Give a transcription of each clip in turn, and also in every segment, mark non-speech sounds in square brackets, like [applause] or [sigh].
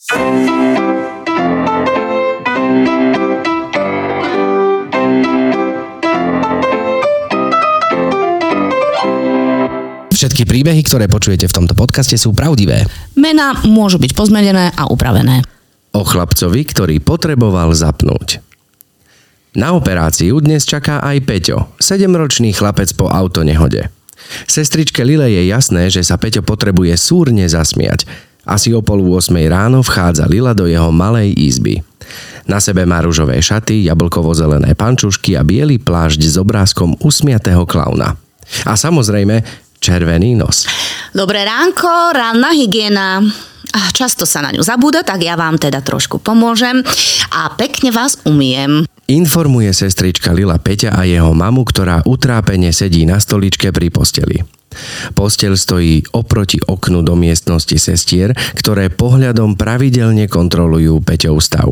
Všetky príbehy, ktoré počujete v tomto podcaste sú pravdivé. Mená môžu byť pozmenené a upravené. O chlapcovi, ktorý potreboval zapnúť. Na operáciu dnes čaká aj Peťo, 7-ročný chlapec po autonehode. Sestričke Lile je jasné, že sa Peťo potrebuje súrne zasmiať. Asi o pol 8 ráno vchádza Lila do jeho malej izby. Na sebe má ružové šaty, jablkovo-zelené pančušky a biely plášť s obrázkom usmiatého klauna. A samozrejme, červený nos. Dobré ránko, ranná hygiena. Často sa na ňu zabúda, tak ja vám teda trošku pomôžem a pekne vás umiem. Informuje sestrička Lila Peťa a jeho mamu, ktorá utrápene sedí na stoličke pri posteli. Postel stojí oproti oknu do miestnosti sestier, ktoré pohľadom pravidelne kontrolujú Peťov stav.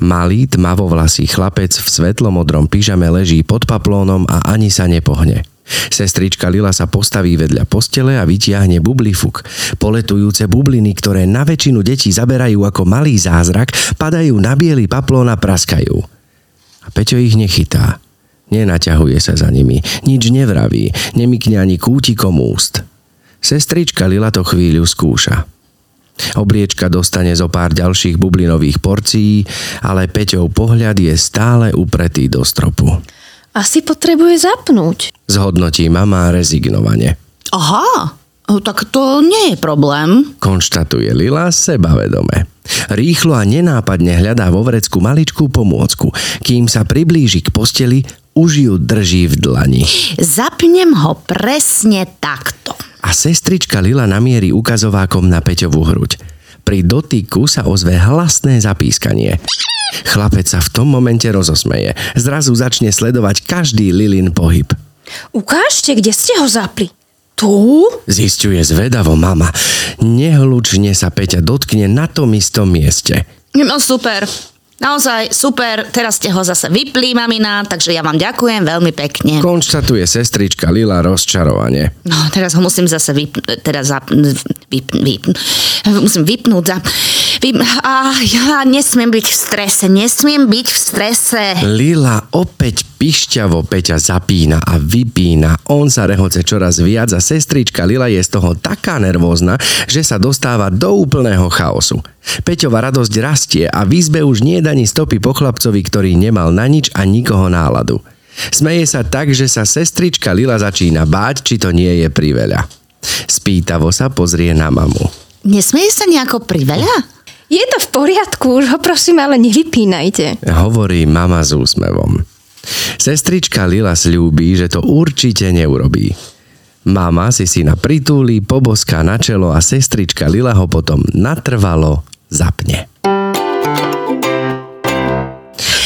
Malý tmavovlasý chlapec v svetlomodrom pyžame leží pod paplónom a ani sa nepohne. Sestrička Lila sa postaví vedľa postele a vytiahne bublifuk. Poletujúce bubliny, ktoré na väčšinu detí zaberajú ako malý zázrak, padajú na biely paplón a praskajú. A Peťo ich nechytá. Nenaťahuje sa za nimi, nič nevraví, nemykne ani kútikom úst. Sestrička Lila to chvíľu skúša. Obliečka dostane zo pár ďalších bublinových porcií, ale Peťov pohľad je stále upretý do stropu. Asi potrebuje zapnúť. Zhodnotí mama rezignovane. Aha, tak to nie je problém. Konštatuje Lila sebavedome. Rýchlo a nenápadne hľadá vo vrecku maličkú pomôcku. Kým sa priblíži k posteli, už ju drží v dlani. Zapnem ho presne takto. A sestrička Lila namierí ukazovákom na Peťovú hruď. Pri dotyku sa ozve hlasné zapískanie. Chlapec sa v tom momente rozosmeje. Zrazu začne sledovať každý Lilin pohyb. Ukážte, kde ste ho zapli. Tu? Zistuje zvedavo mama. Nehlučne sa Peťa dotkne na tom istom mieste. No super. Naozaj super, teraz ste ho zase vyplí, mamina, takže ja vám ďakujem veľmi pekne. Konštatuje sestrička Lila rozčarovanie. No, teraz ho musím zase vyp... Teda zap... Vyp... Vyp... Musím vypnúť za... Vyp... A ja nesmiem byť v strese, nesmiem byť v strese. Lila opäť pišťavo Peťa zapína a vypína. On sa rehoce čoraz viac a sestrička Lila je z toho taká nervózna, že sa dostáva do úplného chaosu. Peťova radosť rastie a v izbe už nie je ani stopy po chlapcovi, ktorý nemal na nič a nikoho náladu. Smeje sa tak, že sa sestrička Lila začína báť, či to nie je priveľa. Spýtavo sa pozrie na mamu. Nesmieje sa nejako priveľa? Je to v poriadku, už ho prosím, ale nevypínajte. Hovorí mama s úsmevom. Sestrička Lila sľúbi, že to určite neurobí. Mama si syna pritúli, poboská na čelo a sestrička Lila ho potom natrvalo zapnie.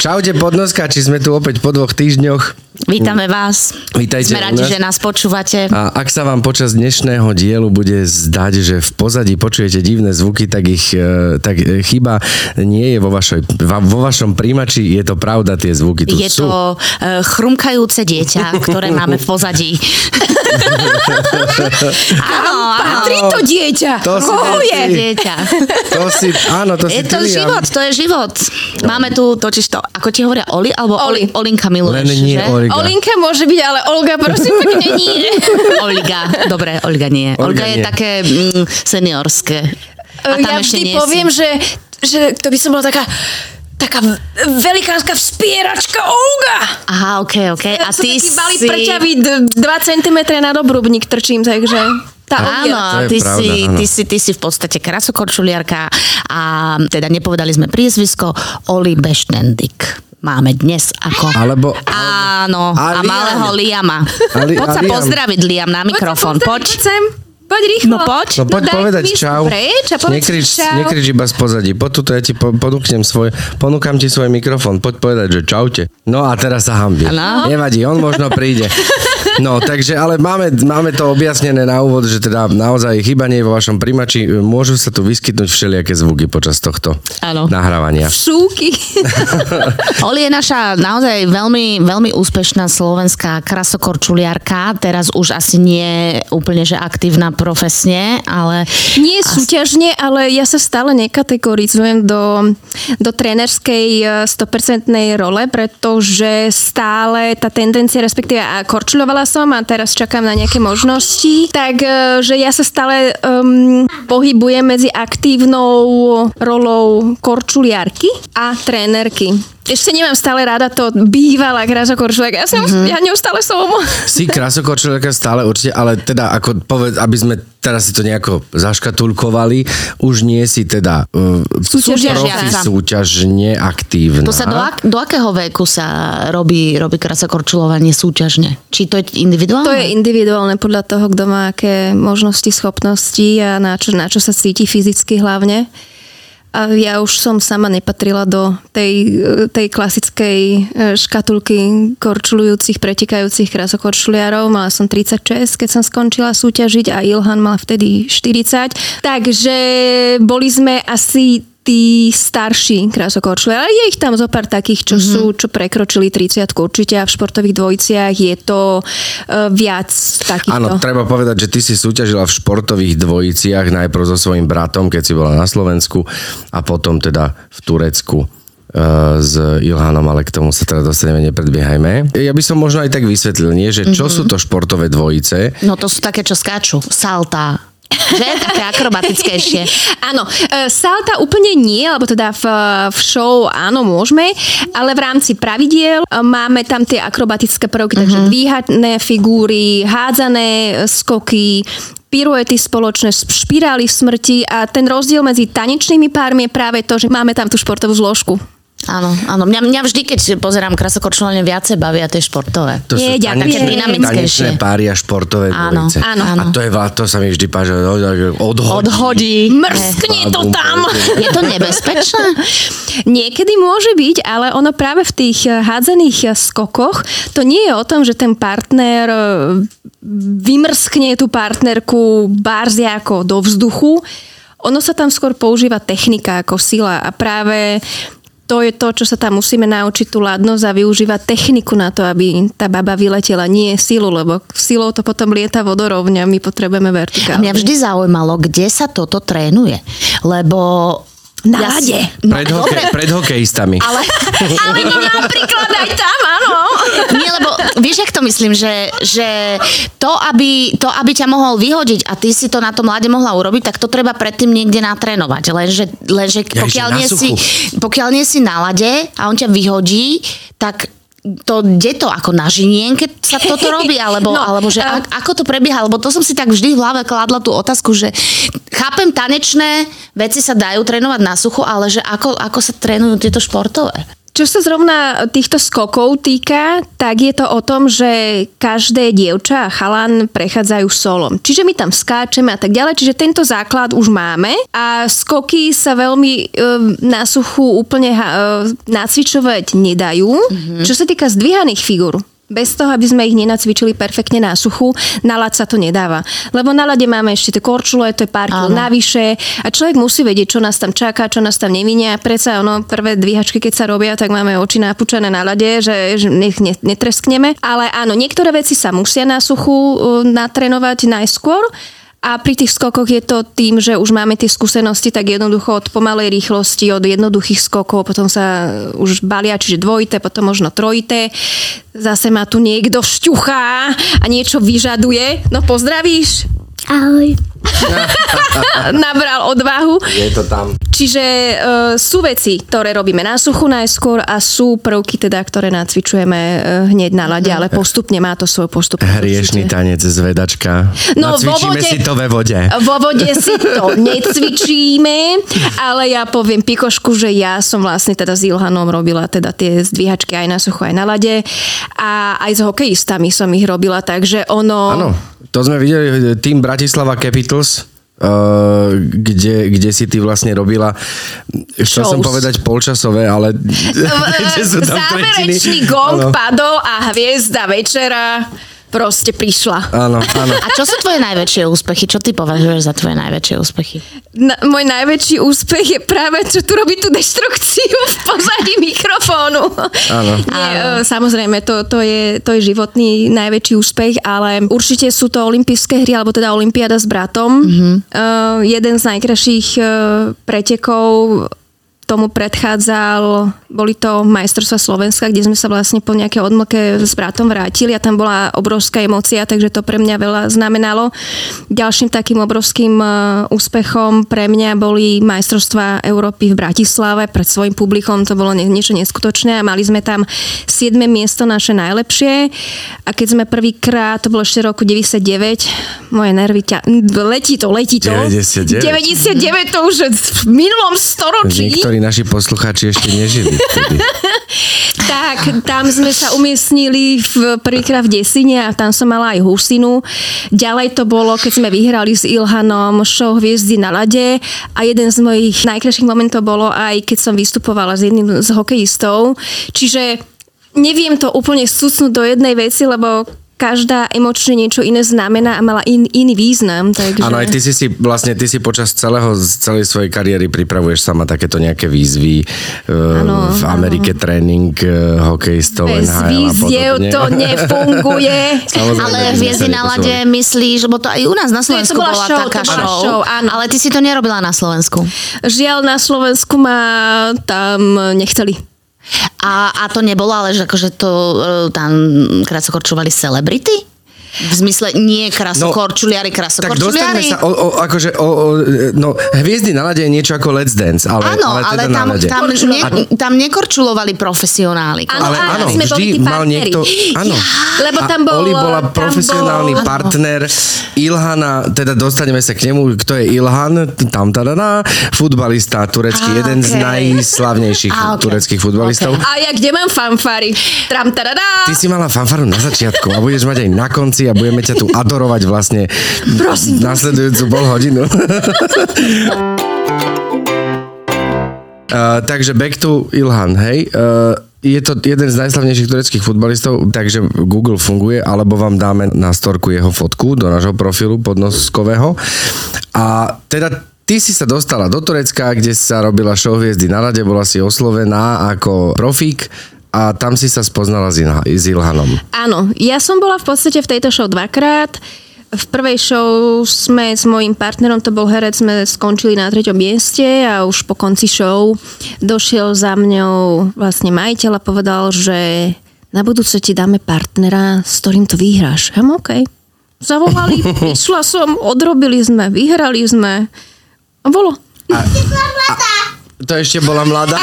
Čaute podnoska, či sme tu opäť po dvoch týždňoch. Vítame vás. Vítajte Sme radi, že nás počúvate. A ak sa vám počas dnešného dielu bude zdať, že v pozadí počujete divné zvuky, tak ich e, tak e, chyba nie je vo, vašoj, va- vo vašom príjimači, je to pravda, tie zvuky tu Je sú. to uh, chrumkajúce dieťa, ktoré máme v pozadí. [laughs] áno, áno. Patrí to dieťa. To si ty. je? Dieťa. To si, áno, to si Je to ty, ja- život, to je život. Máme tu totiž to, ako ti hovoria, Oli alebo Oli? Oli. Olinka miluješ, Len nie že? Oliga. Olinka môže byť, ale Olga prosím pekne nie. [laughs] Olga, dobre, Olga nie. Olga Olga, je nie. také mm, seniorské. A tam ja ešte vždy nie poviem, si. že, že to by som bola taká taká velikánska vspieračka Olga. Aha, ok, ok. A ty si... prťavý 2 cm na dobrubník trčím, takže tá Áno, ty, pravda, si, áno. ty, si, ty si v podstate krasokorčuliarka a teda nepovedali sme priezvisko Oli Beštendik. Máme dnes ako... Alebo- Áno, A a, malého Liama. A Li- Poď a sa Liam. pozdraviť, Liam, na mikrofón. Poď. Poď. Poď sem. Poď rýchlo. No poď. No poď daj povedať čau. Preč a povedz nekrič, čau. nekrič iba z pozadí. Poď tuto, ja ti po, ponúknem svoj, ponúkam ti svoj mikrofón. Poď povedať, že čaute. No a teraz sa hambí. Nevadí, on možno príde. [laughs] No, takže, ale máme, máme to objasnené na úvod, že teda naozaj chyba nie je vo vašom primači. Môžu sa tu vyskytnúť všelijaké zvuky počas tohto Áno. nahrávania. Šúky. [laughs] Oli je naša naozaj veľmi, veľmi úspešná slovenská krasokorčuliarka. Teraz už asi nie úplne, že aktívna profesne, ale... Nie súťažne, ale ja sa stále nekategorizujem do, do trénerskej eh, 100% role, pretože stále tá tendencia, respektíve a korčulovala som a teraz čakám na nejaké možnosti, tak eh, že ja sa stále um, pohybujem medzi aktívnou rolou korčuliarky a trénerky. Ešte nemám stále rada to bývalá krása korčuliarka. Ja, som, mm-hmm. ja neustále som. Si krasokorčuliarka stále určite, ale teda ako poved, aby sme teraz si to nejako zaškatulkovali, už nie si teda uh, v Súťažiaca. profi súťažne aktívna. To sa do, ak, do akého veku sa robí, robí krasokorčulovanie súťažne? Či to je individuálne? To je individuálne podľa toho, kto má aké možnosti, schopnosti a na čo, na čo sa cíti fyzicky hlavne. A ja už som sama nepatrila do tej, tej klasickej e, škatulky korčulujúcich, pretekajúcich krasokorčuliarov. Mala som 36, keď som skončila súťažiť a Ilhan mal vtedy 40. Takže boli sme asi tí starší krasokorčuliari. Ale je ich tam zo pár takých, čo mm-hmm. sú, čo prekročili 30 určite a v športových dvojiciach je to uh, viac takýchto. Áno, treba povedať, že ty si súťažila v športových dvojiciach najprv so svojím bratom, keď si bola na Slovensku a potom teda v Turecku uh, s Ilhanom, ale k tomu sa teda dostaneme, nepredbiehajme. Ja by som možno aj tak vysvetlil, nie, že čo mm-hmm. sú to športové dvojice? No to sú také, čo skáču. Salta. Že? Také akrobatickejšie. [laughs] áno, e, salta úplne nie, lebo teda v, v show áno, môžeme, ale v rámci pravidiel e, máme tam tie akrobatické prvky, uh-huh. takže dvíhané figúry, hádzané skoky, piruety spoločné, špirály smrti a ten rozdiel medzi tanečnými pármi je práve to, že máme tam tú športovú zložku. Áno, áno. Mňa, mňa vždy, keď pozerám krasokorčulovanie, viacej bavia tie športové. To Nie, sú ďakujem. tanečné, Dynamickejšie. páry a športové Áno, dvojice. áno, A to, je, to sa mi vždy páči, že odhodí. Odhodí. Mrskni to tam! Je to nebezpečné? [laughs] Niekedy môže byť, ale ono práve v tých eh, hádzaných eh, skokoch, to nie je o tom, že ten partner eh, vymrskne tú partnerku barziako do vzduchu. Ono sa tam skôr používa technika ako sila a práve to je to, čo sa tam musíme naučiť tú ladnosť a využívať techniku na to, aby tá baba vyletela, nie silu, lebo silou to potom lieta vodorovne a my potrebujeme vertikálne. mňa vždy zaujímalo, kde sa toto trénuje. Lebo... Na ja lade. No, Pred, dobre, hokej, pred hokejistami. ale, [laughs] Ale napríklad aj tam, áno. Nie, lebo vieš, jak to myslím, že, že to, aby, to, aby ťa mohol vyhodiť a ty si to na tom mlade mohla urobiť, tak to treba predtým niekde natrénovať. Lenže, lenže Ja, pokiaľ, na nie si, pokiaľ nie si na lade a on ťa vyhodí, tak to, kde to, ako na žinienke sa toto [laughs] robí, alebo, No, alebo že eh, a, ako to prebieha, lebo to som si tak vždy v hlave kladla tú otázku, že chápem, tanečné veci sa dajú trénovať na suchu, ale že ako, ako sa trénujú tieto športové? Čo sa zrovna týchto skokov týka, tak je to o tom, že každé dievča a chalan prechádzajú solom. Čiže my tam skáčeme a tak ďalej, čiže tento základ už máme a skoky sa veľmi e, na suchu úplne e, nacvičovať nedajú. Mm-hmm. Čo sa týka zdvíhaných figur, bez toho, aby sme ich nenacvičili perfektne na suchu, na ľad sa to nedáva. Lebo na ľade máme ešte tie korčule, to je pár kil navyše a človek musí vedieť, čo nás tam čaká, čo nás tam neminia. Predsa ono, prvé dvíhačky, keď sa robia, tak máme oči napúčané na ľade, že, nech ne, netreskneme. Ale áno, niektoré veci sa musia na suchu uh, natrénovať najskôr, a pri tých skokoch je to tým, že už máme tie skúsenosti tak jednoducho od pomalej rýchlosti, od jednoduchých skokov, potom sa už balia, čiže dvojité, potom možno trojité. Zase ma tu niekto šťuchá a niečo vyžaduje. No pozdravíš? Ahoj. [laughs] Nabral odvahu. Je to tam. Čiže uh, sú veci, ktoré robíme na suchu najskôr a sú prvky, teda, ktoré nacvičujeme uh, hneď na lade, ale postupne má to svoj postup. Hriešný určite. tanec z vedačka. No, vo Nacvičíme vode- si to ve vode. Vo vode si to necvičíme, ale ja poviem Pikošku, že ja som vlastne teda s Ilhanom robila teda tie zdvíhačky aj na suchu, aj na lade a aj s hokejistami som ich robila, takže ono... Áno, to sme videli, tým Bratislava Capitals, Uh, kde, kde si ty vlastne robila, chcel som Shows. povedať polčasové, ale [laughs] [laughs] kde sú tam tretiny. Záverečný gong Áno. padol a hviezda večera proste prišla. Áno, áno. A čo sú tvoje najväčšie úspechy? Čo ty považuješ za tvoje najväčšie úspechy? Na, môj najväčší úspech je práve, čo tu robí tú deštrukciu v pozadí mikrofónu. Áno. Nie, e, samozrejme, to, to, je, to je životný najväčší úspech, ale určite sú to olympijské hry, alebo teda olympiáda s bratom. Mm-hmm. Uh, jeden z najkrajších uh, pretekov tomu predchádzal, boli to majstrovstvá Slovenska, kde sme sa vlastne po nejaké odmlke s bratom vrátili a tam bola obrovská emocia, takže to pre mňa veľa znamenalo. Ďalším takým obrovským e, úspechom pre mňa boli majstrovstvá Európy v Bratislave pred svojim publikom, to bolo niečo neskutočné a mali sme tam 7. miesto naše najlepšie a keď sme prvýkrát, to bolo ešte roku 99, moje nervy ťa, letí to, letí to. 99. 99 to už v minulom storočí. Niektorí naši poslucháči ešte nežili. [laughs] Tak, tam sme sa umiestnili v, prvýkrát v Desine a tam som mala aj husinu. Ďalej to bolo, keď sme vyhrali s Ilhanom show Hviezdy na lade a jeden z mojich najkrajších momentov bolo aj keď som vystupovala s jedným z hokejistov. Čiže neviem to úplne sucnúť do jednej veci, lebo každá emočne niečo iné znamená a mala in, iný význam. Takže... Áno, aj ty si si vlastne, ty si počas celého, celej svojej kariéry pripravuješ sama takéto nejaké výzvy. Áno, v Amerike áno. tréning eh, hokejistov Bez NHL a podobne. to nefunguje. [laughs] Samozrejme, Ale hviezdy na lade myslíš, lebo to aj u nás na To je- to Slovensku bola bola, show, taká to bola show. show, áno. Ale ty si to nerobila na Slovensku. Žiaľ, na Slovensku ma tam nechceli. A, a to nebolo, ale že akože to e, tam krásokorčovali celebrity? V zmysle nie krasokorčuliari, Tak dostaňme krasokorčuliari? sa, o, o, akože, o, o, no, hviezdy na lade je niečo ako Let's Dance, ale, Áno, ale, ale, teda na tam, lade. tam, ne, tam nekorčulovali profesionáli. Áno, ale áno, sme vždy mal niekto... Áno. Lebo A tam bol... Oli bola profesionálny bol, partner Ilhana, teda dostaneme sa k nemu, kto je Ilhan, tam tadadá, futbalista turecký, Á, jeden z okej. najslavnejších Á, okej. tureckých futbalistov. A ja kde mám fanfary? Tram. Ty si mala fanfaru na začiatku a budeš mať aj na konci a budeme ťa tu adorovať vlastne Prosím, nasledujúcu pol hodinu. [laughs] Uh, takže back to Ilhan, hej. Uh, je to jeden z najslavnejších tureckých futbalistov, takže Google funguje, alebo vám dáme na storku jeho fotku do nášho profilu podnoskového. A teda ty si sa dostala do Turecka, kde sa robila show Hviezdy na rade, bola si oslovená ako profík a tam si sa spoznala s, Ilha- s Ilhanom. Áno, ja som bola v podstate v tejto show dvakrát. V prvej show sme s mojím partnerom, to bol herec, sme skončili na treťom mieste a už po konci show došiel za mňou vlastne majiteľ a povedal, že na budúce ti dáme partnera, s ktorým to vyhráš. Ja OK. Zavolali, [laughs] išla som, odrobili sme, vyhrali sme. A bolo. To ešte bola mladá.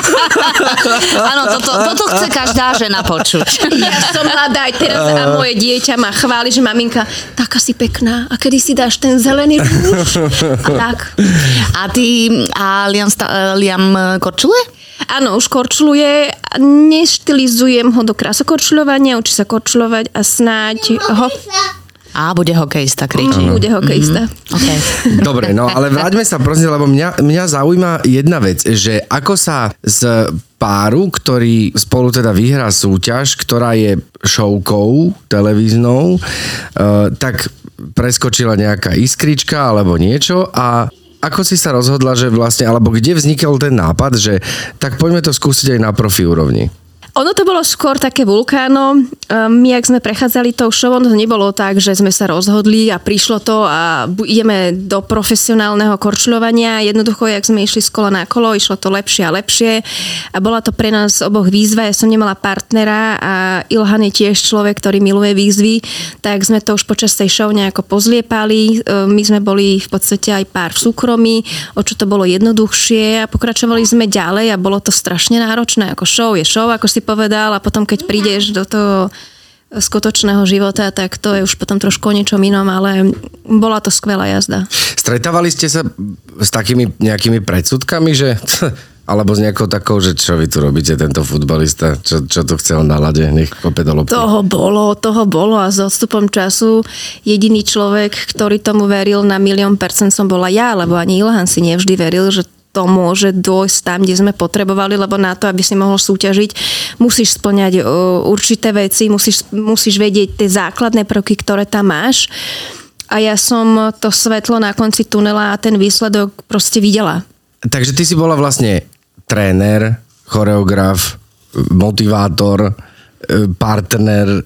[laughs] Áno, toto, toto chce každá žena počuť. [laughs] Ja som mladá aj teraz a moje dieťa ma chváli, že maminka, taká si pekná. A kedy si dáš ten zelený rúž? A tak. A ty, a Liam, Liam korčule? Áno, už korčuluje. Neštilizujem ho do krasokorčulovania, učí sa korčulovať a snáď ho... A bude hokejista, kričí. Bude hokejista. Okay. [laughs] Dobre, no ale vráťme sa prosím, lebo mňa, mňa zaujíma jedna vec, že ako sa z páru, ktorý spolu teda vyhrá súťaž, ktorá je showkou televíznou, uh, tak preskočila nejaká iskrička alebo niečo a ako si sa rozhodla, že vlastne, alebo kde vznikol ten nápad, že tak poďme to skúsiť aj na profi úrovni. Ono to bolo skôr také vulkáno. My, ak sme prechádzali tou show, ono to nebolo tak, že sme sa rozhodli a prišlo to a ideme do profesionálneho korčuľovania. Jednoducho, jak sme išli z kola na kolo, išlo to lepšie a lepšie. A bola to pre nás oboch výzva. Ja som nemala partnera a Ilhan je tiež človek, ktorý miluje výzvy. Tak sme to už počas tej show nejako pozliepali. E, My sme boli v podstate aj pár v súkromí, o čo to bolo jednoduchšie a pokračovali sme ďalej a bolo to strašne náročné. Ako show je show, ako si povedal a potom keď prídeš do toho skutočného života, tak to je už potom trošku o niečom inom, ale bola to skvelá jazda. Stretávali ste sa s takými nejakými predsudkami, že... [laughs] Alebo s nejakou takou, že čo vy tu robíte, tento futbalista, čo, čo tu chcel na lade, nech kope do lopty. Toho bolo, toho bolo a s odstupom času jediný človek, ktorý tomu veril na milión percent som bola ja, lebo ani Ilhan si nevždy veril, že to môže dôjsť tam, kde sme potrebovali, lebo na to, aby si mohol súťažiť, musíš splňať určité veci, musíš, musíš vedieť tie základné prvky, ktoré tam máš. A ja som to svetlo na konci tunela a ten výsledok proste videla. Takže ty si bola vlastne tréner, choreograf, motivátor, e, partner,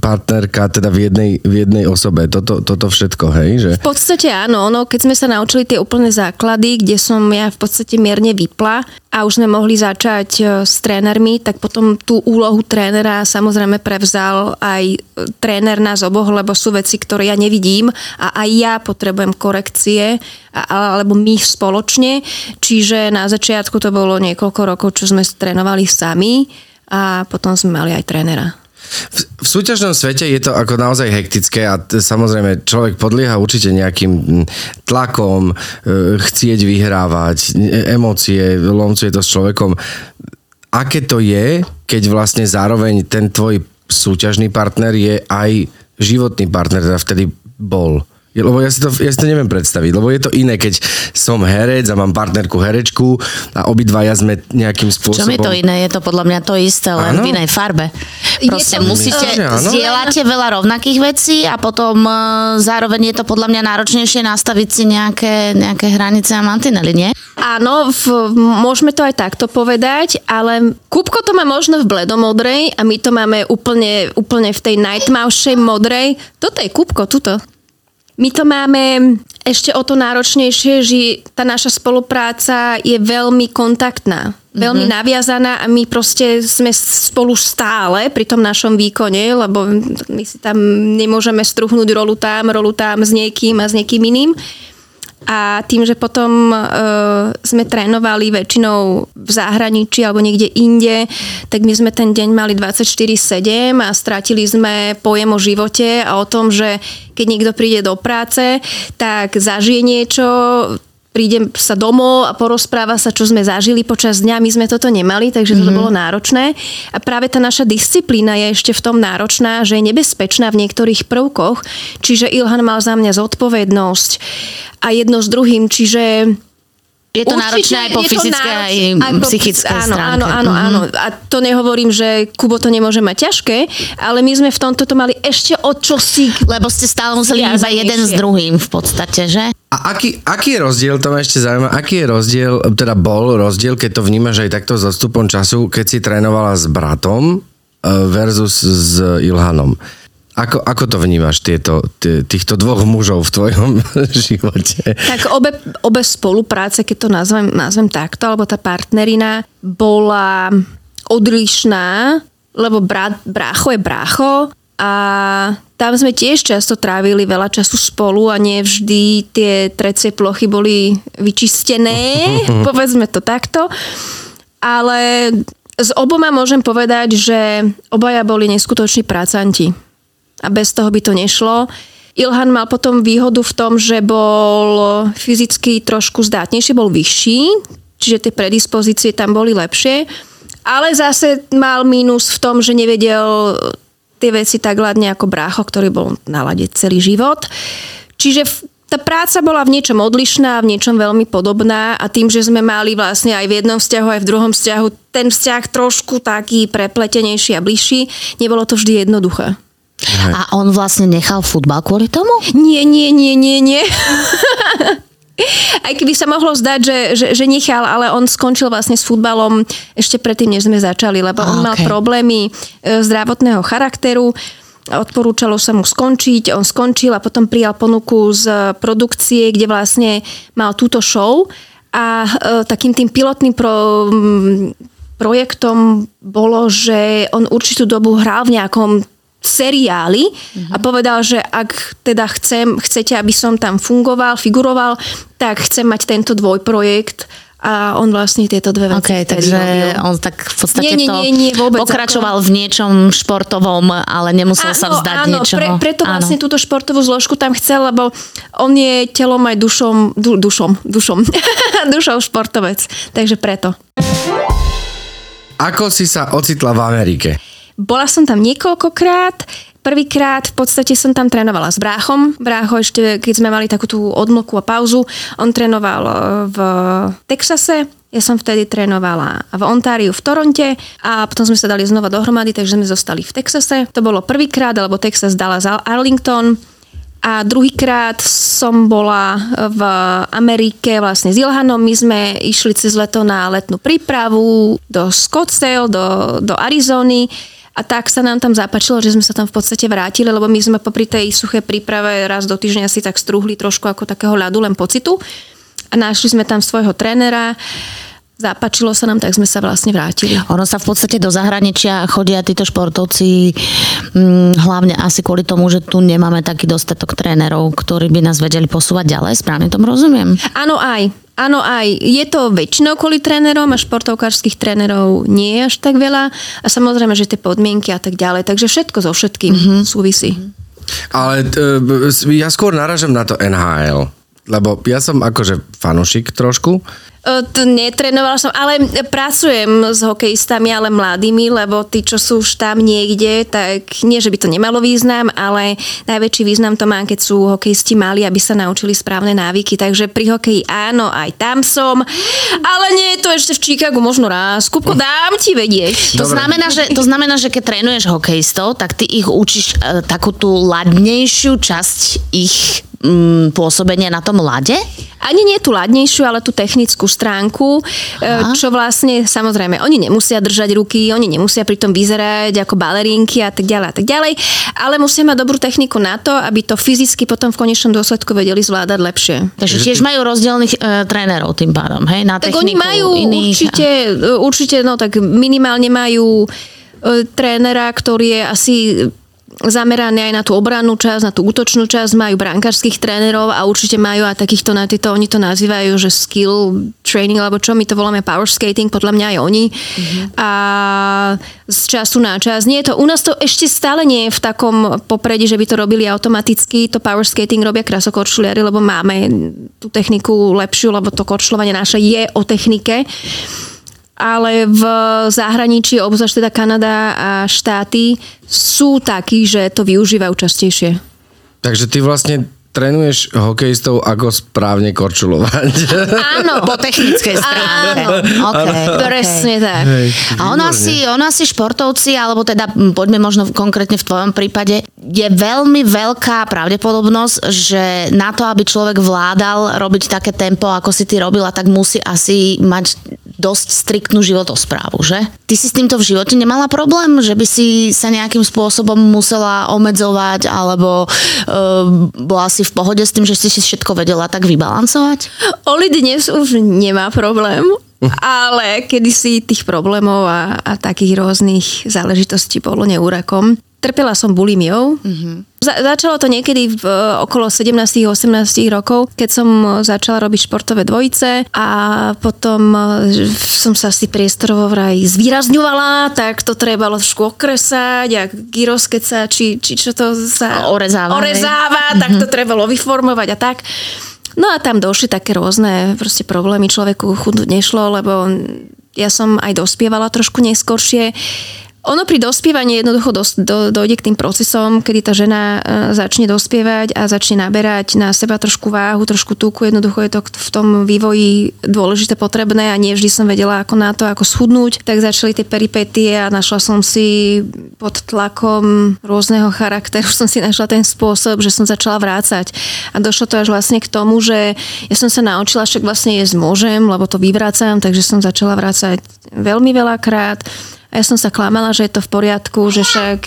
partnerka teda v jednej, v jednej osobe. Toto, toto všetko, hej? Že... V podstate áno, no, keď sme sa naučili tie úplné základy, kde som ja v podstate mierne vypla a už sme mohli začať e, s trénermi, tak potom tú úlohu trénera samozrejme prevzal aj e, tréner nás oboch, lebo sú veci, ktoré ja nevidím a aj ja potrebujem korekcie, alebo my spoločne. Čiže na začiatku to bolo niekoľko rokov, čo sme trénovali sami a potom sme mali aj trénera. V, v súťažnom svete je to ako naozaj hektické a t- samozrejme človek podlieha určite nejakým tlakom, e, chcieť vyhrávať, e, emócie, lomcuje to s človekom. Aké to je, keď vlastne zároveň ten tvoj súťažný partner je aj životný partner, teda vtedy bol? Lebo ja si, to, ja si to neviem predstaviť, lebo je to iné, keď som herec a mám partnerku herečku a obidvaja sme nejakým spôsobom... Čom je to iné? Je to podľa mňa to isté, len ano? v inej farbe. Proste to, musíte, zdieľate veľa rovnakých vecí a potom uh, zároveň je to podľa mňa náročnejšie nastaviť si nejaké, nejaké hranice a mantinely, nie? Áno, v, môžeme to aj takto povedať, ale Kupko to má možno v bledomodrej a my to máme úplne, úplne v tej najtmavšej modrej. Toto je Kupko, tuto. My to máme ešte o to náročnejšie, že tá naša spolupráca je veľmi kontaktná, mm-hmm. veľmi naviazaná a my proste sme spolu stále pri tom našom výkone, lebo my si tam nemôžeme struhnúť rolu tam, rolu tam s niekým a s niekým iným. A tým, že potom e, sme trénovali väčšinou v zahraničí alebo niekde inde, tak my sme ten deň mali 24-7 a strátili sme pojem o živote a o tom, že keď niekto príde do práce, tak zažije niečo, príde sa domov a porozpráva sa, čo sme zažili počas dňa. My sme toto nemali, takže mm-hmm. to bolo náročné. A práve tá naša disciplína je ešte v tom náročná, že je nebezpečná v niektorých prvkoch. Čiže Ilhan mal za mňa zodpovednosť a jedno s druhým, čiže je to Určite, náročné aj po fyzické, aj, aj po psychické áno, stránke. Áno, áno, áno. Mhm. A to nehovorím, že Kubo to nemôže mať ťažké, ale my sme v tomto to mali ešte o čosi. Lebo ste stále museli iba jeden s druhým v podstate, že? A aký, aký je rozdiel, to ma ešte zaujíma, aký je rozdiel, teda bol rozdiel, keď to vnímaš aj takto s odstupom času, keď si trénovala s bratom e, versus s Ilhanom? Ako, ako to vnímaš, tieto, týchto dvoch mužov v tvojom [laughs] živote? Tak obe, obe spolupráce, keď to nazvem, nazvem takto, alebo tá partnerina bola odlišná, lebo brat, brácho je brácho a tam sme tiež často trávili veľa času spolu a nie vždy tie trecie plochy boli vyčistené, [laughs] povedzme to takto. Ale s oboma môžem povedať, že obaja boli neskutoční prácanti a bez toho by to nešlo. Ilhan mal potom výhodu v tom, že bol fyzicky trošku zdátnejší, bol vyšší, čiže tie predispozície tam boli lepšie, ale zase mal mínus v tom, že nevedel tie veci tak ladne ako brácho, ktorý bol na lade celý život. Čiže tá práca bola v niečom odlišná, v niečom veľmi podobná a tým, že sme mali vlastne aj v jednom vzťahu, aj v druhom vzťahu ten vzťah trošku taký prepletenejší a bližší, nebolo to vždy jednoduché. A on vlastne nechal futbal kvôli tomu? Nie, nie, nie, nie, nie. [laughs] Aj keby sa mohlo zdať, že, že, že nechal, ale on skončil vlastne s futbalom ešte predtým, než sme začali, lebo on okay. mal problémy e, zdravotného charakteru. Odporúčalo sa mu skončiť, on skončil a potom prijal ponuku z produkcie, kde vlastne mal túto show a e, takým tým pilotným pro, projektom bolo, že on určitú dobu hral v nejakom seriály mm-hmm. a povedal, že ak teda chcem, chcete, aby som tam fungoval, figuroval, tak chcem mať tento dvojprojekt a on vlastne tieto dve veci okay, takže robil. on tak v podstate nie, nie, nie, nie, vôbec pokračoval ako... v niečom športovom, ale nemusel áno, sa vzdať áno, niečoho. Pre, preto áno. vlastne túto športovú zložku tam chcel, lebo on je telom aj dušom, du, dušom, dušom, [laughs] dušou športovec. Takže preto. Ako si sa ocitla v Amerike? Bola som tam niekoľkokrát. prvýkrát v podstate som tam trénovala s bráchom. Brácho ešte, keď sme mali takú tú odmlku a pauzu, on trénoval e, v Texase, ja som vtedy trénovala v Ontáriu v Toronte a potom sme sa dali znova dohromady, takže sme zostali v Texase. To bolo prvýkrát, alebo Texas dala za Arlington. A druhýkrát som bola v Amerike vlastne s Ilhanom. My sme išli cez leto na letnú prípravu do Scottsdale, do, do Arizony. A tak sa nám tam zapáčilo, že sme sa tam v podstate vrátili, lebo my sme popri tej suchej príprave raz do týždňa si tak struhli trošku ako takého ľadu, len pocitu. A našli sme tam svojho trénera Zapačilo sa nám, tak sme sa vlastne vrátili. Ono sa v podstate do zahraničia chodia títo športovci hm, hlavne asi kvôli tomu, že tu nemáme taký dostatok trénerov, ktorí by nás vedeli posúvať ďalej. Správne tomu rozumiem? Áno aj. Áno aj. Je to väčšinou kvôli trénerom a športovkárskych trénerov nie je až tak veľa. A samozrejme, že tie podmienky a tak ďalej. Takže všetko so všetkým mm-hmm. súvisí. Ale t- ja skôr naražam na to NHL. Lebo ja som akože fanušik trošku to netrenovala som, ale pracujem s hokejistami, ale mladými, lebo tí, čo sú už tam niekde, tak nie, že by to nemalo význam, ale najväčší význam to má, keď sú hokejisti mali, aby sa naučili správne návyky. Takže pri hokeji áno, aj tam som, ale nie je to ešte v Chicagu možno raz. Kupko, dám ti vedieť. To znamená, že, to znamená, že keď trénuješ hokejistov, tak ty ich učíš e, takú tú ladnejšiu časť ich mm, pôsobenia na tom lade? Ani nie tú ladnejšiu, ale tú technickú stránku, e, Aha. čo vlastne, samozrejme, oni nemusia držať ruky, oni nemusia pritom vyzerať ako balerínky a tak ďalej a tak ďalej, ale musia mať dobrú techniku na to, aby to fyzicky potom v konečnom dôsledku vedeli zvládať lepšie. Takže tiež majú rozdielných e, trénerov tým pádom, hej? Na tak oni majú iných... určite, e, určite, no tak minimálne majú e, trénera, ktorý je asi zamerané aj na tú obrannú časť, na tú útočnú časť, majú brankárskych trénerov a určite majú aj takýchto na tieto, oni to nazývajú, že skill training, alebo čo my to voláme power skating, podľa mňa aj oni. Mm-hmm. A z času na čas. Nie je to, u nás to ešte stále nie je v takom popredí, že by to robili automaticky. To power skating robia krasokorčuliari, lebo máme tú techniku lepšiu, lebo to korčulovanie naše je o technike ale v zahraničí, obzvlášť teda Kanada a štáty, sú takí, že to využívajú častejšie. Takže ty vlastne trénuješ hokejistov, ako správne korčulovať. Áno. Po technickej stránke. Áno. Okay, Presne tak. Hej, a ono asi, ono asi športovci, alebo teda poďme možno konkrétne v tvojom prípade, je veľmi veľká pravdepodobnosť, že na to, aby človek vládal robiť také tempo, ako si ty robila, tak musí asi mať dosť striktnú životosprávu, že? Ty si s týmto v živote nemala problém, že by si sa nejakým spôsobom musela obmedzovať alebo uh, bola si v pohode s tým, že si si všetko vedela tak vybalancovať? Oli dnes už nemá problém. Ale kedysi tých problémov a, a takých rôznych záležitostí bolo neúrakom. Trpela som bulimiou. Mm-hmm. Za- začalo to niekedy v okolo 17-18 rokov, keď som začala robiť športové dvojice a potom e, som sa si priestorovo vraj zvýrazňovala, tak to trebalo trošku okresať a gyros, keď sa, či, či čo to sa orezáva, orezáva tak mm-hmm. to trebalo vyformovať a tak. No a tam došli také rôzne proste problémy, človeku chudnúť nešlo, lebo ja som aj dospievala trošku neskôršie ono pri dospievaní jednoducho do, do, dojde k tým procesom, kedy tá žena e, začne dospievať a začne naberať na seba trošku váhu, trošku tuku. Jednoducho je to v tom vývoji dôležité, potrebné a nie vždy som vedela ako na to, ako schudnúť. Tak začali tie peripetie a našla som si pod tlakom rôzneho charakteru, [laughs] som si našla ten spôsob, že som začala vrácať. A došlo to až vlastne k tomu, že ja som sa naučila, však vlastne jesť môžem, lebo to vyvrácam, takže som začala vrácať veľmi veľakrát a ja som sa klamala, že je to v poriadku, že však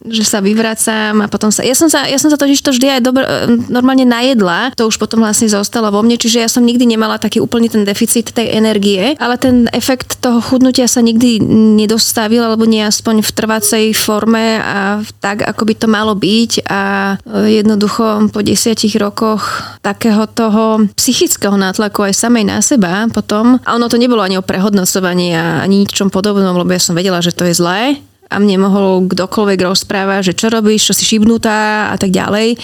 že sa vyvracam a potom sa... Ja som sa, ja som sa totiž to vždy aj dobro, normálne najedla, to už potom vlastne zostalo vo mne, čiže ja som nikdy nemala taký úplný ten deficit tej energie, ale ten efekt toho chudnutia sa nikdy nedostavil, alebo nie aspoň v trvacej forme a tak, ako by to malo byť a jednoducho po desiatich rokoch takého toho psychického nátlaku aj samej na seba potom, a ono to nebolo ani o prehodnocovaní a ani ničom podobnom, lebo ja som vedela, že to je zlé, a mne mohol kdokoľvek rozprávať, že čo robíš, čo si šibnutá a tak ďalej.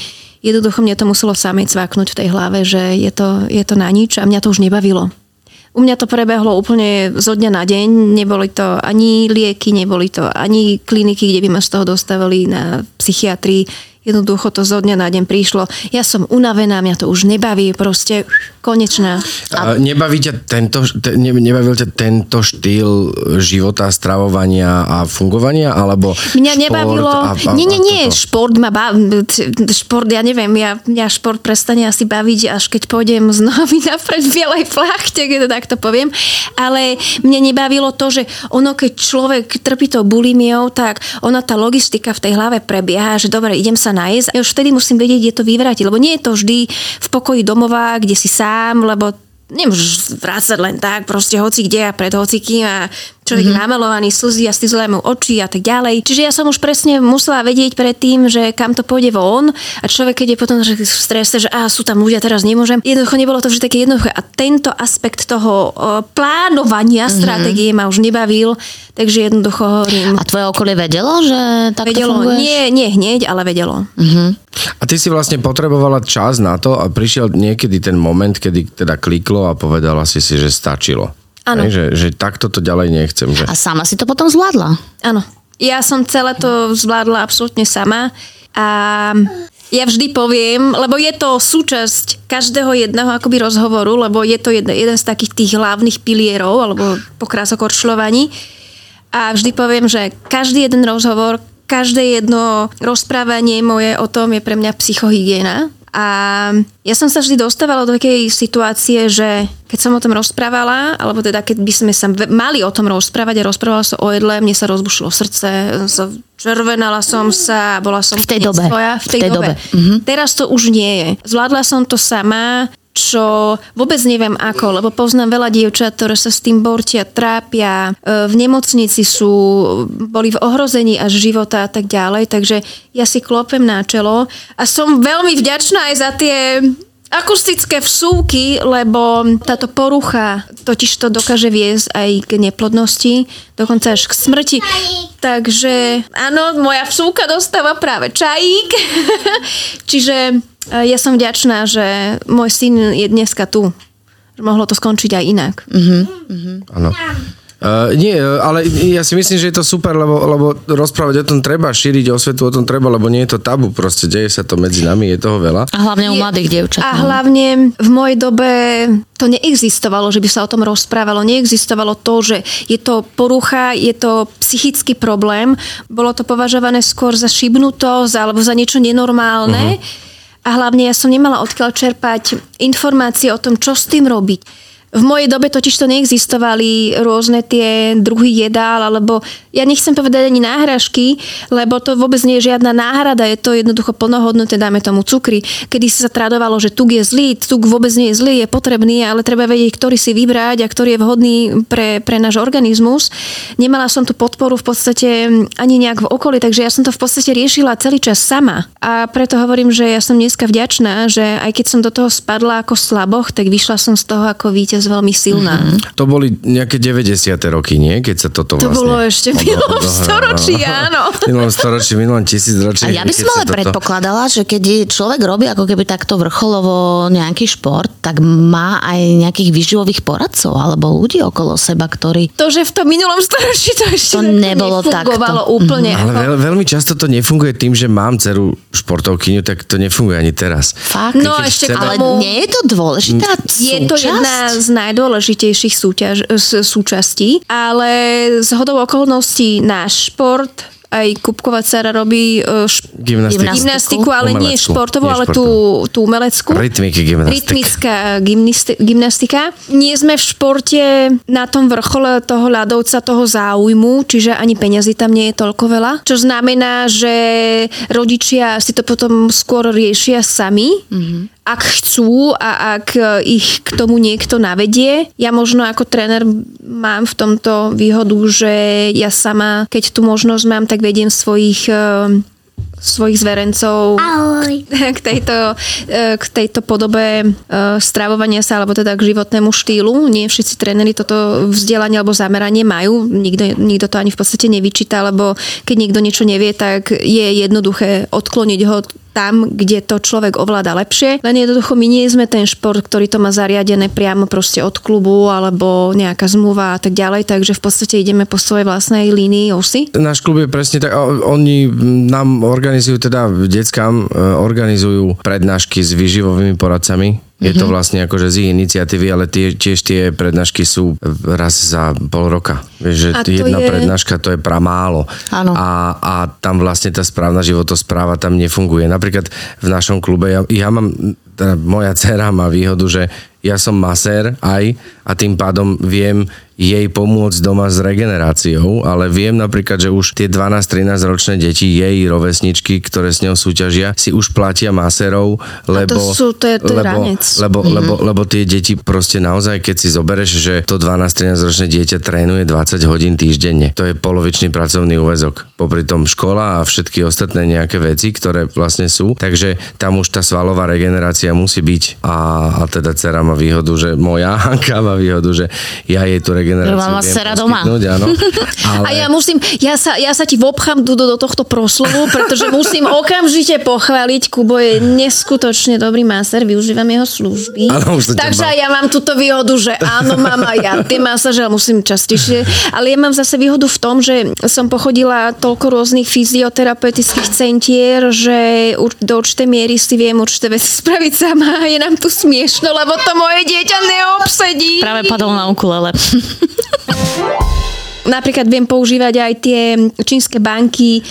Jednoducho mne to muselo samej cvaknúť v tej hlave, že je to, je to na nič a mňa to už nebavilo. U mňa to prebehlo úplne zo dňa na deň. Neboli to ani lieky, neboli to ani kliniky, kde by ma z toho dostavili na psychiatrii Jednoducho to zo dňa na deň prišlo. Ja som unavená, mňa to už nebaví, proste konečná. A... Nebaví ťa tento, te, ne, nebavil ťa tento štýl života, stravovania a fungovania? Alebo mňa nebavilo... A, a, nie, nie, nie, šport ma baví. Šport, ja neviem, ja, mňa šport prestane asi baviť, až keď pôjdem z napred v bielej plachte, keď to takto poviem. Ale mňa nebavilo to, že ono, keď človek trpí to bulimiou, tak ona tá logistika v tej hlave prebieha, že dobre, idem sa nájsť. A už vtedy musím vedieť, kde to vyvrátiť, lebo nie je to vždy v pokoji domova, kde si sám, lebo nemôžeš vrácať len tak, proste hoci kde a pred hocikým a človek mm-hmm. namalovaný slzy a stizlé mu oči a tak ďalej. Čiže ja som už presne musela vedieť predtým, že kam to pôjde von a človek, keď je potom v strese, že a sú tam ľudia, teraz nemôžem. Jednoducho nebolo to vždy také jednoduché. A tento aspekt toho o, plánovania mm-hmm. stratégie ma už nebavil, takže jednoducho hovorím. A tvoje okolie vedelo, že takto vedelo, funguješ? Nie, nie hneď, ale vedelo. Mm-hmm. A ty si vlastne potrebovala čas na to a prišiel niekedy ten moment, kedy teda kliklo a povedala si si, že stačilo. Áno. Že, že takto to ďalej nechcem. Že... A sama si to potom zvládla? Áno. Ja som celé to zvládla absolútne sama a ja vždy poviem, lebo je to súčasť každého jedného akoby rozhovoru, lebo je to jeden, jeden z takých tých hlavných pilierov alebo pokrásokorčľovaní. A vždy poviem, že každý jeden rozhovor, každé jedno rozprávanie moje o tom je pre mňa psychohygiena. A ja som sa vždy dostávala do takej situácie, že keď som o tom rozprávala, alebo teda keď by sme sa mali o tom rozprávať a rozprávala sa o jedle, mne sa rozbušilo srdce, červenala som sa, bola som v tej dobe. Svoja, v tej, v tej dobe. dobe. Mm-hmm. Teraz to už nie je. Zvládla som to sama, čo vôbec neviem ako, lebo poznám veľa dievčat, ktoré sa s tým bortia, trápia, e, v nemocnici sú, boli v ohrození až života a tak ďalej, takže ja si klopem na čelo a som veľmi vďačná aj za tie akustické vsúky, lebo táto porucha totiž to dokáže viesť aj k neplodnosti, dokonca až k smrti. Takže áno, moja vsúka dostáva práve čajík. [laughs] Čiže Eh, ja som vďačná, že môj syn je dneska tu. Mohlo to skončiť aj inak. Áno. Uh, nie, ale ja si myslím, že je to super, lebo, lebo rozprávať o tom treba, šíriť osvetu o tom treba, lebo nie je to tabu, proste deje sa to medzi nami, je toho veľa. A hlavne u mladých dievčat. A no. hlavne v mojej dobe to neexistovalo, že by sa o tom rozprávalo. Neexistovalo to, že je to porucha, je to psychický problém. Bolo to považované skôr za šibnutosť alebo za niečo nenormálne. Uh-huh a hlavne ja som nemala odkiaľ čerpať informácie o tom, čo s tým robiť. V mojej dobe totiž to neexistovali rôzne tie druhy jedál, alebo ja nechcem povedať ani náhražky, lebo to vôbec nie je žiadna náhrada, je to jednoducho plnohodnoté, dáme tomu cukry. Kedy sa tradovalo, že tuk je zlý, tuk vôbec nie je zlý, je potrebný, ale treba vedieť, ktorý si vybrať a ktorý je vhodný pre, pre náš organizmus. Nemala som tu podporu v podstate ani nejak v okolí, takže ja som to v podstate riešila celý čas sama. A preto hovorím, že ja som dneska vďačná, že aj keď som do toho spadla ako slaboch, tak vyšla som z toho ako víťaz veľmi silná. Mm-hmm. To boli nejaké 90. roky, nie? Keď sa toto To vlastne bolo ešte v minulom storočí, [laughs] áno. V minulom storočí, v minulom tisícročí. A ja by som ale toto... predpokladala, že keď človek robí ako keby takto vrcholovo nejaký šport, tak má aj nejakých výživových poradcov alebo ľudí okolo seba, ktorí... To, že v tom minulom storočí to ešte to nebolo takto. úplne. Mm-hmm. Ale veľ, veľmi často to nefunguje tým, že mám dceru športovkyňu, tak to nefunguje ani teraz. Fakt? No ešte chceme... Ale nie je to dôležitá Je to jedna z najdôležitejších súťaž, súčastí, ale z hodou okolností náš šport aj Kupková dcera robí uh, šp- gymnastiku. gymnastiku, ale umeleckú. nie športovú, nie ale tú, tú umeleckú. Rytmiky gymnastika. Rytmická gymnasti- gymnastika. Nie sme v športe na tom vrchole toho ľadovca, toho záujmu, čiže ani peniazy tam nie je toľko veľa. Čo znamená, že rodičia si to potom skôr riešia sami. Mm-hmm ak chcú a ak ich k tomu niekto navedie. Ja možno ako tréner mám v tomto výhodu, že ja sama, keď tú možnosť mám, tak vediem svojich eh, svojich zverencov Ahoj. [laughs] k tejto, eh, k tejto podobe stravovania sa, alebo teda k životnému štýlu. Nie všetci tréneri toto vzdelanie alebo zameranie majú. Nikto, nikto to ani v podstate nevyčíta, lebo keď niekto niečo nevie, tak je jednoduché odkloniť ho tam, kde to človek ovláda lepšie. Len jednoducho my nie sme ten šport, ktorý to má zariadené priamo proste od klubu alebo nejaká zmluva a tak ďalej, takže v podstate ideme po svojej vlastnej línii osy. Náš klub je presne tak, oni nám organizujú teda deckám, e, organizujú prednášky s výživovými poradcami, je to vlastne akože z ich iniciatívy, ale tie, tiež tie prednášky sú raz za pol roka. Vieš, že jedna je... prednáška to je pramálo. Áno. A, a tam vlastne tá správna životospráva tam nefunguje. Napríklad v našom klube, ja, ja mám, teda moja dcera má výhodu, že ja som masér aj a tým pádom viem jej pomôcť doma s regeneráciou, ale viem napríklad, že už tie 12-13 ročné deti, jej rovesničky, ktoré s ňou súťažia, si už platia maserov, lebo... To, sú, to je, to lebo, ranec. Lebo, mm-hmm. lebo, lebo tie deti proste naozaj, keď si zobereš, že to 12-13 ročné dieťa trénuje 20 hodín týždenne, to je polovičný pracovný úvezok. Popri tom škola a všetky ostatné nejaké veci, ktoré vlastne sú, takže tam už tá svalová regenerácia musí byť. A, a teda dcera má výhodu, že moja [laughs] Hanka má výhodu, že ja jej tu regeneráciu Mama sera doma. Áno. [laughs] Ale... A ja musím, ja sa, ja sa ti vobchám do, do tohto proslovu, pretože musím okamžite pochváliť, Kubo je neskutočne dobrý maser, využívam jeho služby. [laughs] Ano, Takže ja mám túto výhodu, že áno, mama, ja tie masaže musím častejšie. Ale ja mám zase výhodu v tom, že som pochodila toľko rôznych fyzioterapeutických centier, že do určitej miery si viem určité veci spraviť sama a [laughs] je nám tu smiešno, lebo to moje dieťa neobsedí. Práve padol na ukulele. [laughs] Napríklad viem používať aj tie čínske banky,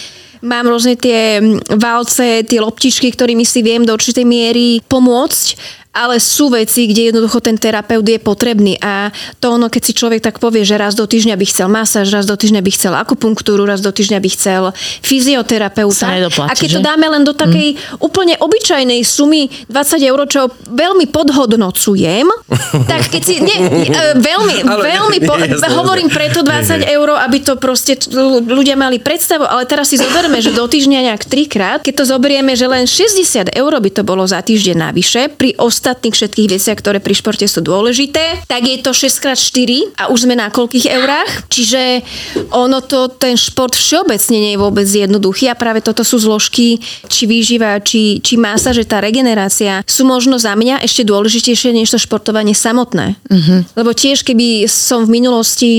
mám rôzne tie válce, tie loptičky, ktorými si viem do určitej miery pomôcť ale sú veci, kde jednoducho ten terapeut je potrebný a to ono, keď si človek tak povie, že raz do týždňa by chcel masáž, raz do týždňa by chcel akupunktúru, raz do týždňa by chcel fyzioterapeuta. Nedoplatí, a keď že? to dáme len do takej mm. úplne obyčajnej sumy 20 eur, čo veľmi podhodnocujem, [laughs] tak keď si, nie, e, veľmi, ale, veľmi, po, [laughs] hovorím preto 20 eur, aby to proste ľudia mali predstavu, ale teraz si zoberme, že do týždňa nejak trikrát, keď to zoberieme, že len 60 eur by to bolo za týždeň navyše, pri ostatných všetkých veciach, ktoré pri športe sú dôležité, tak je to 6x4 a už sme na koľkých eurách. Čiže ono to, ten šport všeobecne nie je vôbec jednoduchý a práve toto sú zložky, či výživa, či, či masáže, tá regenerácia sú možno za mňa ešte dôležitejšie než to športovanie samotné. Mm-hmm. Lebo tiež, keby som v minulosti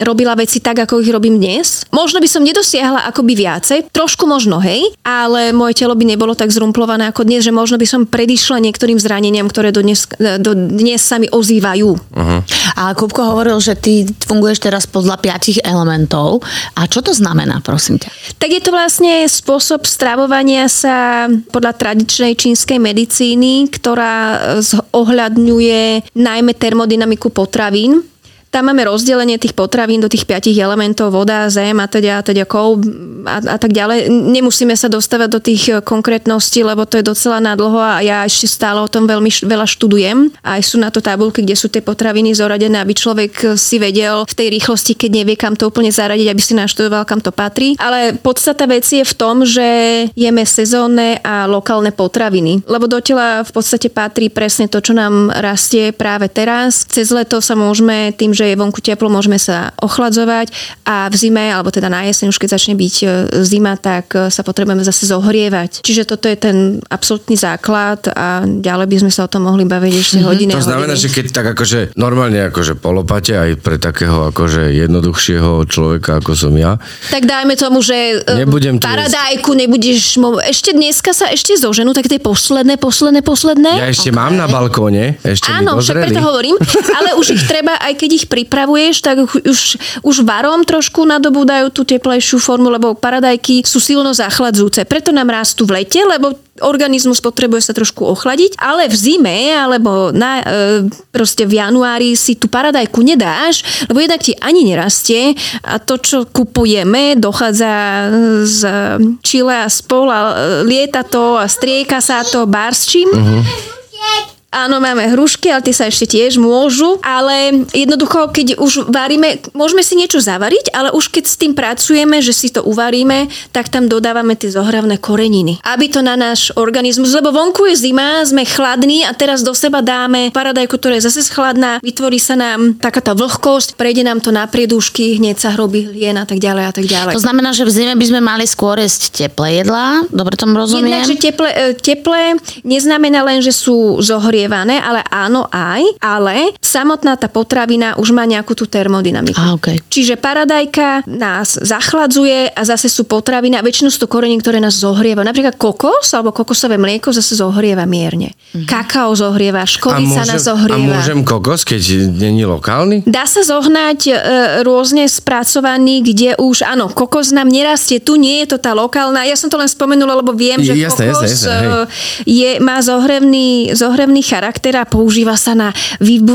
robila veci tak, ako ich robím dnes. Možno by som nedosiahla akoby viacej, trošku možno, hej, ale moje telo by nebolo tak zrumplované ako dnes, že možno by som predišla niektorým zraneniam, ktoré do dnes, do dnes sa mi ozývajú. Uh-huh. A Kupko hovoril, že ty funguješ teraz podľa piatich elementov. A čo to znamená, prosím ťa? Tak je to vlastne spôsob stravovania sa podľa tradičnej čínskej medicíny, ktorá zohľadňuje najmä termodynamiku potravín tam máme rozdelenie tých potravín do tých piatich elementov, voda, zem a teda, a teda kov a, a tak ďalej. Nemusíme sa dostávať do tých eh, konkrétností, lebo to je docela nadlho a ja ešte stále o tom veľmi veľa študujem. Aj sú na to tabulky, kde sú tie potraviny zoradené, aby človek eh, si vedel v tej rýchlosti, keď nevie, kam to úplne zaradiť, aby si naštudoval, kam to patrí. Ale podstata veci je v tom, že jeme sezónne a lokálne potraviny, lebo do tela v podstate patrí presne to, čo nám rastie práve teraz. Cez leto sa môžeme tým, že je vonku teplo, môžeme sa ochladzovať a v zime, alebo teda na jeseň, už keď začne byť e, zima, tak e, sa potrebujeme zase zohrievať. Čiže toto je ten absolútny základ a ďalej by sme sa o tom mohli baviť ešte mm-hmm. hodiny. To znamená, hodiny. že keď tak akože normálne akože polopate aj pre takého akože jednoduchšieho človeka ako som ja. Tak dajme tomu, že e, Nebudem paradajku nebudeš, ešte dneska sa ešte zoženú, tak tie posledné, posledné, posledné. Ja ešte okay. mám na balkóne, ešte Áno, však preto hovorím, ale už ich treba, aj keď ich pripravuješ, tak už, už varom trošku nadobúdajú tú teplejšiu formu, lebo paradajky sú silno zachladzujúce. Preto nám rastú v lete, lebo organizmus potrebuje sa trošku ochladiť, ale v zime alebo na, e, proste v januári si tú paradajku nedáš, lebo jednak ti ani nerastie a to, čo kupujeme, dochádza z Čile a spol a lieta to a strieka sa to, bár s čím. Uh-huh Áno, máme hrušky, ale tie sa ešte tiež môžu, ale jednoducho, keď už varíme, môžeme si niečo zavariť, ale už keď s tým pracujeme, že si to uvaríme, tak tam dodávame tie zohravné koreniny. Aby to na náš organizmus, lebo vonku je zima, sme chladní a teraz do seba dáme paradajku, ktorá je zase schladná, vytvorí sa nám taká tá vlhkosť, prejde nám to na priedušky, hneď sa hrobí hlien a tak ďalej a tak ďalej. To znamená, že v zime by sme mali skôr jesť teplé jedlá, dobre tomu rozumiem? Jednak, že teplé, e, teplé neznamená len, že sú zohrie zohrievané, ale áno aj, ale samotná tá potravina už má nejakú tú termodynamiku. A, okay. Čiže paradajka nás zachladzuje a zase sú potraviny a väčšinu sú to korení, ktoré nás zohrieva. Napríklad kokos alebo kokosové mlieko zase zohrieva mierne. Mm-hmm. Kakao zohrieva, škodica nás zohrieva. A môžem kokos, keď není lokálny? Dá sa zohnať e, rôzne spracovaný, kde už, áno, kokos nám nerastie, tu nie je to tá lokálna. Ja som to len spomenula, lebo viem, že jasne, kokos jasne, jasne, je, má zohrevný, zohrevný charakter a používa sa na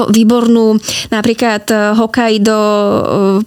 výbornú napríklad e, Hokkaido e,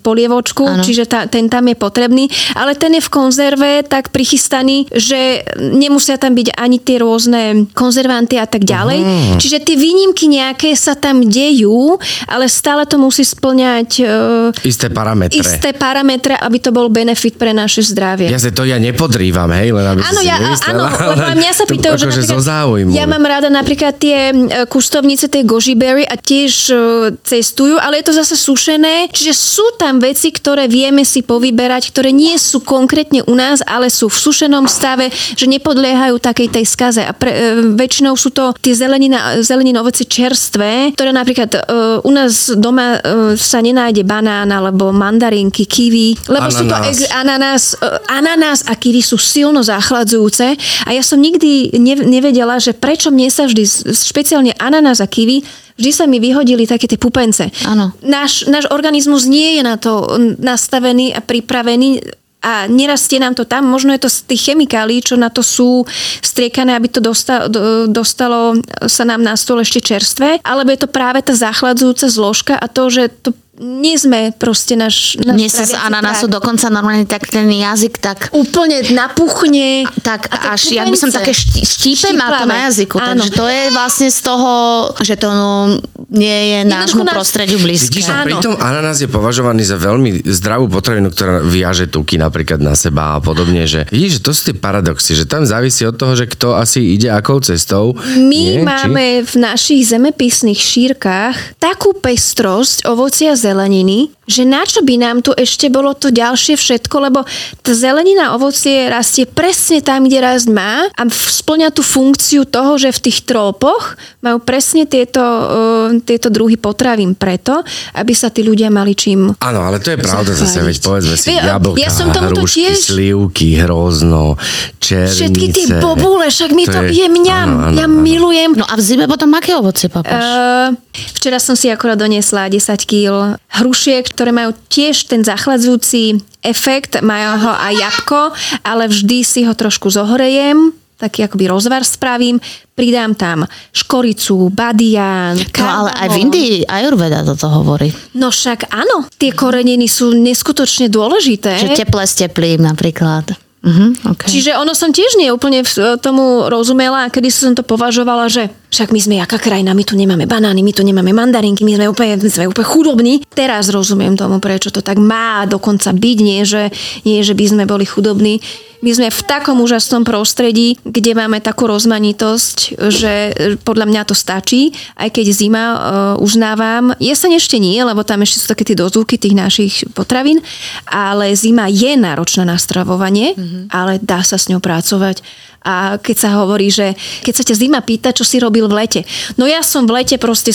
polievočku, ano. čiže ta, ten tam je potrebný, ale ten je v konzerve tak prichystaný, že nemusia tam byť ani tie rôzne konzervanty a tak ďalej. Uh-huh. Čiže tie výnimky nejaké sa tam dejú, ale stále to musí splňať uh, isté parametre. Isté parametre, aby to bol benefit pre naše zdravie. Ja sa to ja nepodrývam, hej, len aby áno, si ja, áno, ale mňa sa pýtajú, že akože napríklad, ja mám rada napríklad tie E, kustovnice tej goji berry a tiež e, cestujú, ale je to zase sušené, čiže sú tam veci, ktoré vieme si povyberať, ktoré nie sú konkrétne u nás, ale sú v sušenom stave, že nepodliehajú takej tej skaze. A pre, e, väčšinou sú to tie zelenina, zelenina ovoce čerstvé, ktoré napríklad e, u nás doma e, sa nenájde banán alebo mandarinky, kiwi, lebo ananás. sú to ex, ananás, e, ananás a kiwi sú silno zachladzujúce a ja som nikdy ne, nevedela, že prečo mne sa vždy špe, špeciálne ananás a kiwi, vždy sa mi vyhodili také tie pupence. Áno. Náš, náš organizmus nie je na to nastavený a pripravený a nerastie nám to tam. Možno je to z tých chemikálií, čo na to sú striekané, aby to dostalo, dostalo sa nám na stôl ešte čerstvé, alebo je to práve tá zachladzujúca zložka a to, že to nie sme proste náš... náš Nie sa z ananásu dokonca normálne tak ten jazyk tak... Úplne napuchne. Tak až, ja by som také štípe má to na jazyku. Áno. Takže to je vlastne z toho, že to no, nie je nášmu nás... prostrediu blízke. Vidíš, no, pritom ananás je považovaný za veľmi zdravú potravinu, ktorá viaže tuky napríklad na seba a podobne. Že, vidíš, že to sú tie paradoxy, že tam závisí od toho, že kto asi ide akou cestou. My nie? máme Či? v našich zemepisných šírkach takú pestrosť ovocia zeleniny, že na čo by nám tu ešte bolo to ďalšie všetko, lebo tá zelenina ovocie rastie presne tam, kde rast má a splňa tú funkciu toho, že v tých trópoch majú presne tieto, uh, tieto druhy potravín preto, aby sa tí ľudia mali čím Áno, ale to je pravda zase, veď povedzme si, jablka, ja som hrušky, tiež... slivky, hrozno, černice. Všetky tie bobule, však mi to, to je, je mňam, áno, áno, ja áno. milujem. No a v zime potom aké ovocie papáš? Uh, včera som si akorát doniesla 10 kg hrušiek, ktoré majú tiež ten zachladzujúci efekt, majú ho aj jabko, ale vždy si ho trošku zohrejem, taký akoby rozvar spravím, pridám tam škoricu, badian, No ale aj v Indii Ayurveda toto hovorí. No však áno, tie koreniny sú neskutočne dôležité. Že teple s teplým napríklad. Uh-huh, okay. Čiže ono som tiež nie úplne tomu rozumela, kedy som to považovala, že však my sme jaká krajina, my tu nemáme banány, my tu nemáme mandarinky, my sme úplne, my sme úplne chudobní. Teraz rozumiem tomu, prečo to tak má dokonca byť, nie že, nie, že by sme boli chudobní. My sme v takom úžasnom prostredí, kde máme takú rozmanitosť, že podľa mňa to stačí, aj keď zima uh, uznávam. Jeseň ešte nie, lebo tam ešte sú také tie dozvuky tých našich potravín, ale zima je náročná na stravovanie, mm-hmm. ale dá sa s ňou pracovať. A keď sa hovorí, že keď sa ťa zima pýta, čo si robil v lete. No ja som v lete proste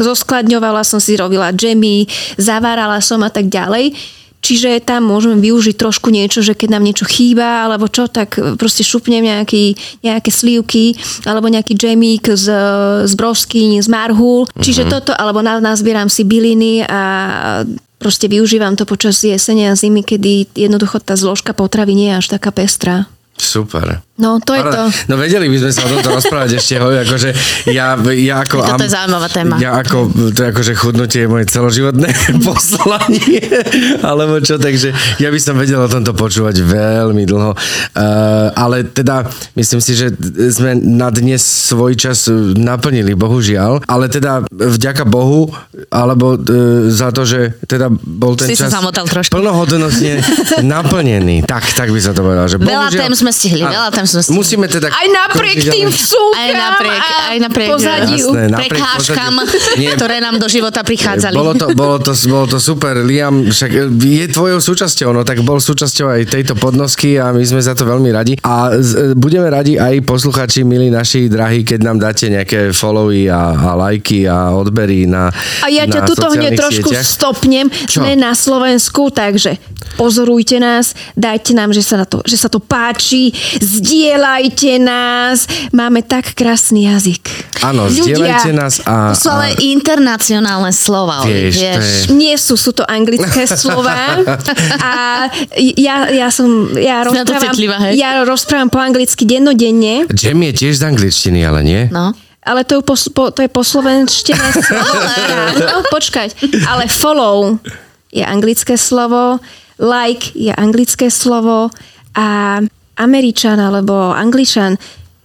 zoskladňovala som si, robila džemy, zavárala som a tak ďalej Čiže tam môžeme využiť trošku niečo, že keď nám niečo chýba, alebo čo, tak proste šupnem nejaký, nejaké slívky, alebo nejaký džemík z, z broskyň, z marhul. Mm-hmm. Čiže mhm. toto, alebo nazbieram si byliny a proste využívam to počas jesene a zimy, kedy jednoducho tá zložka potravy nie je až taká pestrá. Super. No, to je to. No vedeli by sme sa o tomto [laughs] rozprávať ešte, hoj, akože ja, ja ako... Toto je zaujímavá téma. Ja ako, to je akože chudnutie je moje celoživotné [laughs] poslanie, alebo čo, takže ja by som vedel o tomto počúvať veľmi dlho. Uh, ale teda, myslím si, že sme na dnes svoj čas naplnili, bohužiaľ, ale teda vďaka Bohu, alebo uh, za to, že teda bol ten si čas plnohodnotne [laughs] naplnený. Tak, tak by sa to povedal. Že veľa tém sme stihli, veľa tém sme stihli. Musíme teda... Aj napriek tým vsúkam aj napriek, aj napriek pozadiu. Jasné, napriek prekážkam, pozadiu. ktoré nám do života prichádzali. Bolo to, bolo to, bolo to super. Liam, však je tvojou súčasťou, no tak bol súčasťou aj tejto podnosky a my sme za to veľmi radi. A z, budeme radi aj posluchači, milí naši drahí, keď nám dáte nejaké followy a, a lajky a odbery na A ja ťa tuto hneď trošku sieťach. stopnem. Čo? Sme na Slovensku, takže pozorujte nás, dajte nám, že sa, na to, že sa to páči, zdieľajte nás. Máme tak krásny jazyk. Áno, zdieľajte nás a... To sú ale a... internacionálne slova. Vieš, vieš. Je... Nie sú, sú to anglické [laughs] slova. A ja, ja som, ja rozprávam, citlivá, ja rozprávam po anglicky dennodenne. Jam je tiež z angličtiny, ale nie? No. Ale to je po, po, to je po slovenštine. [laughs] no, počkať. Ale follow je anglické slovo, like je anglické slovo a Američan alebo Angličan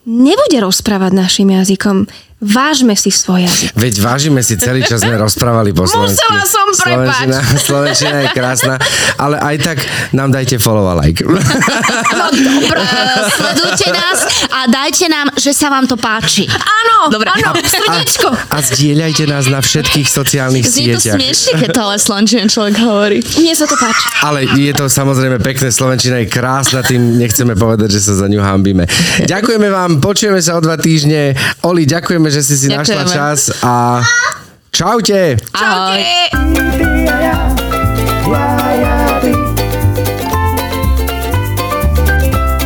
nebude rozprávať našim jazykom. Vážme si svoj jazyk. Veď vážime si, celý čas sme rozprávali po slovensky. Musela som Slovenčina, Slovenčina je krásna, ale aj tak nám dajte follow a like. No dobré, sledujte nás a dajte nám, že sa vám to páči. Áno, Dobre. áno, srdiečko. A, a zdieľajte nás na všetkých sociálnych Znie sieťach. Je to smiešne, keď to ale slovenčine človek hovorí. Mne sa to páči. Ale je to samozrejme pekné, Slovenčina je krásna, tým nechceme povedať, že sa za ňu hambíme. Ďakujeme vám, počujeme sa o dva týždne. Oli, ďakujeme, že si si Ďakujeme. našla čas a čaute. Ahoj.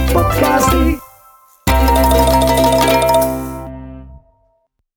Podcasty